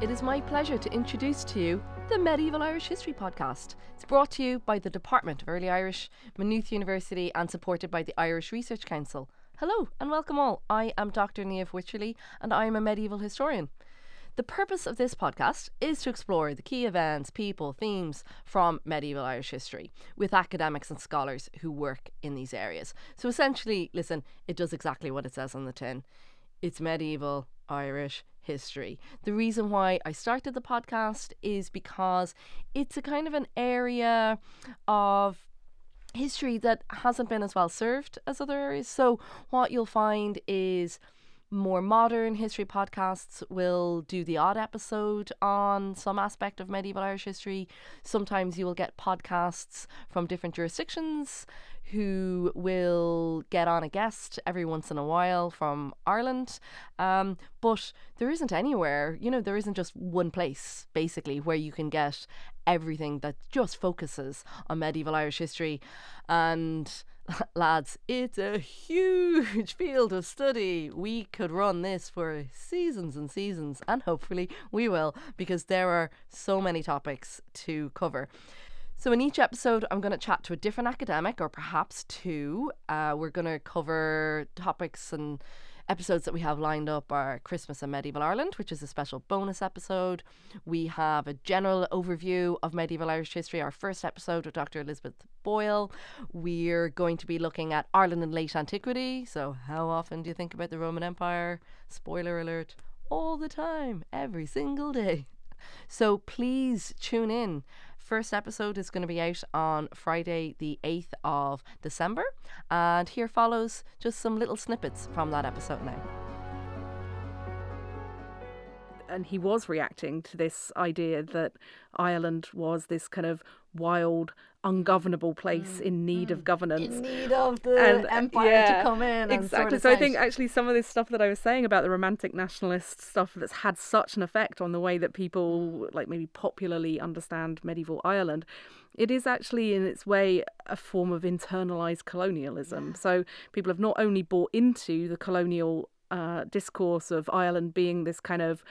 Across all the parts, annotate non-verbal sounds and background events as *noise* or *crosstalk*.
it is my pleasure to introduce to you the Medieval Irish History Podcast. It's brought to you by the Department of Early Irish, Maynooth University, and supported by the Irish Research Council. Hello and welcome all. I am Dr. Niamh Wycherley and I am a medieval historian. The purpose of this podcast is to explore the key events, people, themes from medieval Irish history with academics and scholars who work in these areas. So essentially, listen, it does exactly what it says on the tin. It's medieval Irish history. The reason why I started the podcast is because it's a kind of an area of history that hasn't been as well served as other areas. So, what you'll find is more modern history podcasts will do the odd episode on some aspect of medieval Irish history. Sometimes you will get podcasts from different jurisdictions who will get on a guest every once in a while from Ireland. Um, but there isn't anywhere, you know, there isn't just one place basically where you can get everything that just focuses on medieval Irish history. And *laughs* lads, it's a huge *laughs* field of study. We could run this for seasons and seasons, and hopefully we will, because there are so many topics to cover. So, in each episode, I'm going to chat to a different academic, or perhaps two. Uh, we're going to cover topics and episodes that we have lined up are Christmas and Medieval Ireland, which is a special bonus episode. We have a general overview of medieval Irish history, our first episode with Dr. Elizabeth Boyle. We're going to be looking at Ireland in late antiquity. So, how often do you think about the Roman Empire? Spoiler alert, all the time, every single day. So, please tune in first episode is going to be out on Friday, the 8th of December. And here follows just some little snippets from that episode now. And he was reacting to this idea that Ireland was this kind of wild, ungovernable place mm. in need mm. of governance. In need of the and, uh, empire yeah, to come in. Exactly. So I think actually some of this stuff that I was saying about the romantic nationalist stuff that's had such an effect on the way that people like maybe popularly understand medieval Ireland. It is actually in its way a form of internalized colonialism. Yeah. So people have not only bought into the colonial uh, discourse of Ireland being this kind of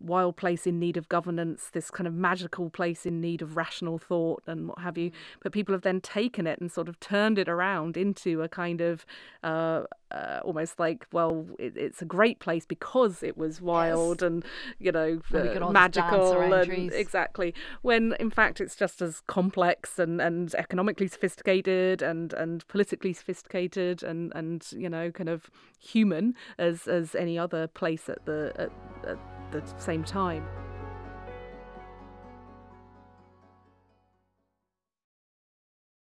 wild place in need of governance, this kind of magical place in need of rational thought and what have you. But people have then taken it and sort of turned it around into a kind of uh, uh, almost like, well, it, it's a great place because it was wild yes. and, you know, uh, magical. And, exactly. When in fact it's just as complex and, and economically sophisticated and, and politically sophisticated and, and, you know, kind of human as, as any other place at the, at, at the same time.